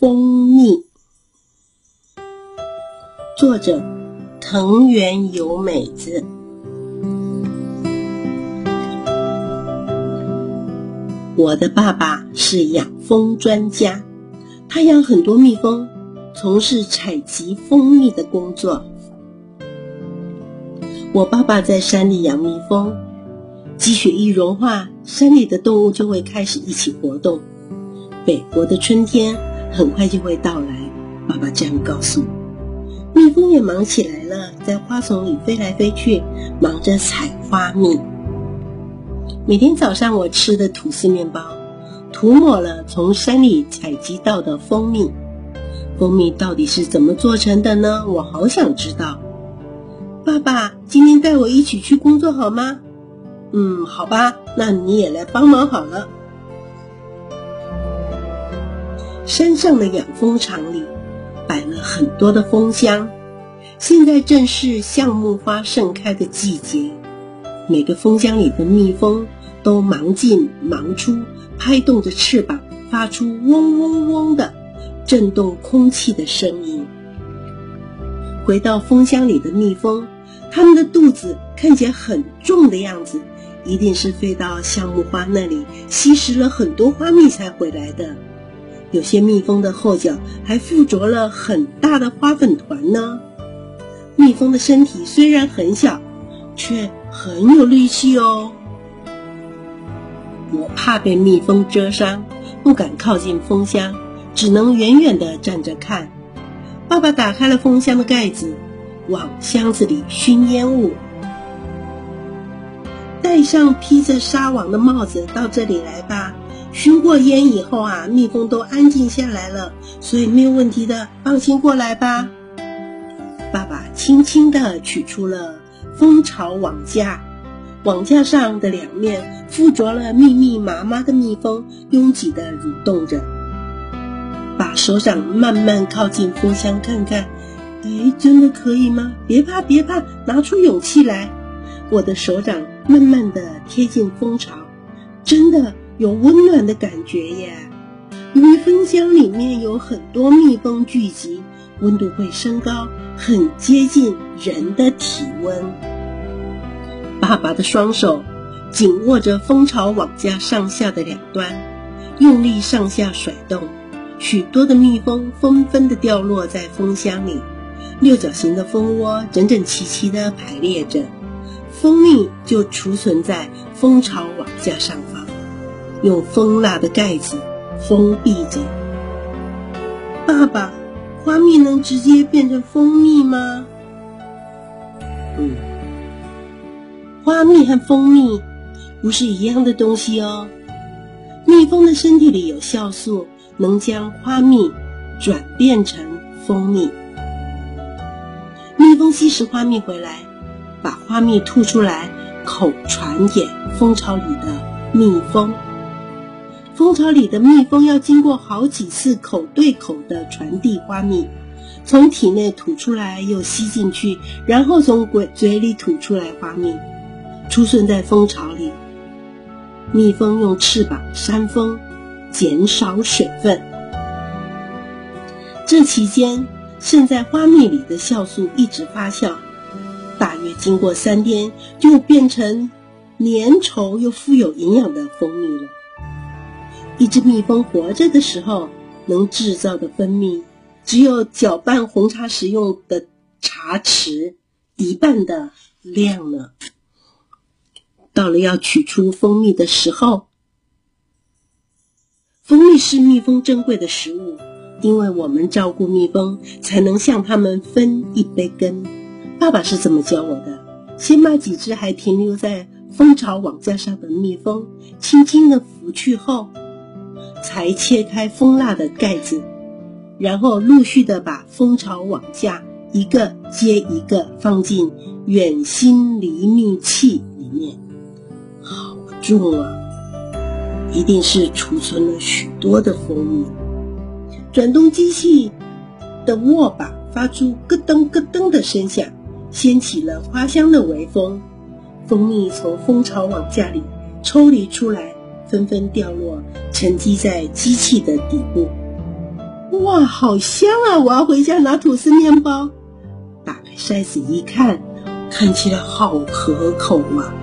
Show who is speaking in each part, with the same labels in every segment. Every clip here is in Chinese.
Speaker 1: 蜂蜜，作者藤原由美子。我的爸爸是养蜂专家，他养很多蜜蜂，从事采集蜂蜜的工作。我爸爸在山里养蜜蜂，积雪一融化，山里的动物就会开始一起活动。北国的春天很快就会到来，爸爸这样告诉我。蜜蜂也忙起来了，在花丛里飞来飞去，忙着采花蜜。每天早上我吃的吐司面包，涂抹了从山里采集到的蜂蜜。蜂蜜到底是怎么做成的呢？我好想知道。爸爸，今天带我一起去工作好吗？嗯，好吧，那你也来帮忙好了。山上的养蜂场里摆了很多的蜂箱，现在正是橡木花盛开的季节。每个蜂箱里的蜜蜂都忙进忙出，拍动着翅膀，发出嗡嗡嗡的震动空气的声音。回到蜂箱里的蜜蜂，它们的肚子看起来很重的样子，一定是飞到橡木花那里吸食了很多花蜜才回来的。有些蜜蜂的后脚还附着了很大的花粉团呢。蜜蜂的身体虽然很小，却很有力气哦。我怕被蜜蜂蛰伤，不敢靠近蜂箱，只能远远地站着看。爸爸打开了蜂箱的盖子，往箱子里熏烟雾。戴上披着纱网的帽子，到这里来吧。熏过烟以后啊，蜜蜂都安静下来了，所以没有问题的，放心过来吧。爸爸轻轻地取出了蜂巢网架，网架上的两面附着了密密麻麻的蜜蜂，拥挤地蠕动着。把手掌慢慢靠近蜂箱看看，哎，真的可以吗？别怕，别怕，拿出勇气来。我的手掌慢慢地贴近蜂巢，真的。有温暖的感觉耶，因为蜂箱里面有很多蜜蜂聚集，温度会升高，很接近人的体温。爸爸的双手紧握着蜂巢网架上下的两端，用力上下甩动，许多的蜜蜂纷纷的掉落在蜂箱里，六角形的蜂窝整整齐齐的排列着，蜂蜜就储存在蜂巢网架上方。用蜂蜡的盖子封闭着。爸爸，花蜜能直接变成蜂蜜吗？嗯，花蜜和蜂蜜不是一样的东西哦。蜜蜂的身体里有酵素，能将花蜜转变成蜂蜜。蜜蜂吸食花蜜回来，把花蜜吐出来，口传给蜂巢里的蜜蜂。蜂巢里的蜜蜂要经过好几次口对口的传递花蜜，从体内吐出来又吸进去，然后从嘴嘴里吐出来花蜜，储存在蜂巢里。蜜蜂用翅膀扇风，减少水分。这期间，渗在花蜜里的酵素一直发酵，大约经过三天，就变成粘稠又富有营养的蜂蜜了。一只蜜蜂活着的时候能制造的蜂蜜，只有搅拌红茶时用的茶匙一半的量呢。到了要取出蜂蜜的时候，蜂蜜是蜜蜂珍贵的食物，因为我们照顾蜜蜂，才能向它们分一杯羹。爸爸是怎么教我的？先把几只还停留在蜂巢网架上的蜜蜂轻轻地拂去后。才切开蜂蜡的盖子，然后陆续的把蜂巢网架一个接一个放进远心离蜜器里面。好重啊！一定是储存了许多的蜂蜜。转动机器的握把发出咯噔咯噔的声响，掀起了花香的微风。蜂蜜从蜂巢网架里抽离出来。纷纷掉落，沉积在机器的底部。哇，好香啊！我要回家拿吐司面包。打开筛子一看，看起来好可口啊！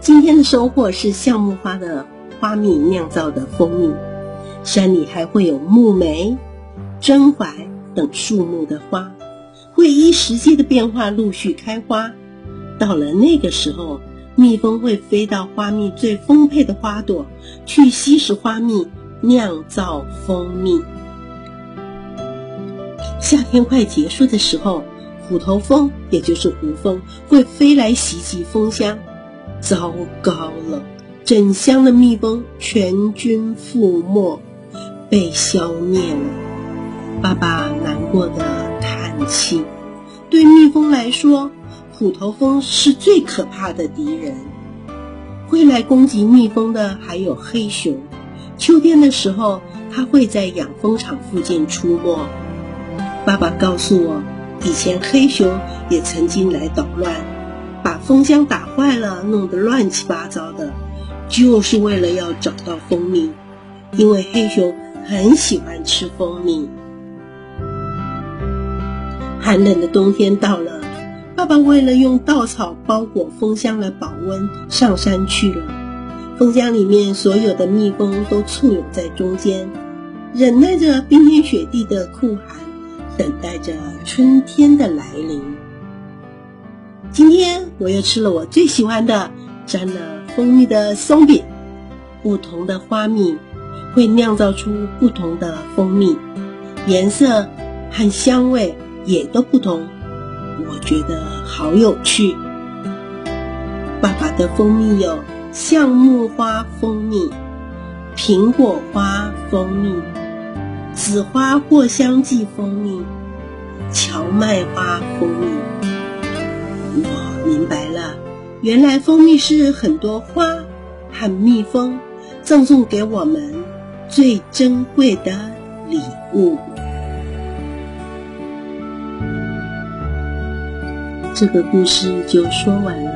Speaker 1: 今天的收获是橡木花的花蜜酿造的蜂蜜。山里还会有木梅、真槐等树木的花，会依时节的变化陆续开花。到了那个时候，蜜蜂会飞到花蜜最丰沛的花朵，去吸食花蜜，酿造蜂蜜。夏天快结束的时候，虎头蜂也就是胡蜂会飞来袭击蜂箱。糟糕了，整箱的蜜蜂全军覆没，被消灭了。爸爸难过的叹气。对蜜蜂来说，虎头蜂是最可怕的敌人。会来攻击蜜蜂的还有黑熊。秋天的时候，它会在养蜂场附近出没。爸爸告诉我，以前黑熊也曾经来捣乱，把蜂箱打坏了，弄得乱七八糟的，就是为了要找到蜂蜜。因为黑熊很喜欢吃蜂蜜。寒冷的冬天到了。爸爸为了用稻草包裹蜂箱来保温，上山去了。蜂箱里面所有的蜜蜂都簇拥在中间，忍耐着冰天雪地的酷寒，等待着春天的来临。今天我又吃了我最喜欢的沾了蜂蜜的松饼。不同的花蜜会酿造出不同的蜂蜜，颜色和香味也都不同。我觉得好有趣。爸爸的蜂蜜有橡木花蜂蜜、苹果花蜂蜜、紫花藿香剂蜂蜜、荞麦花蜂蜜。我明白了，原来蜂蜜是很多花和蜜蜂赠送给我们最珍贵的礼物。这个故事就说完了。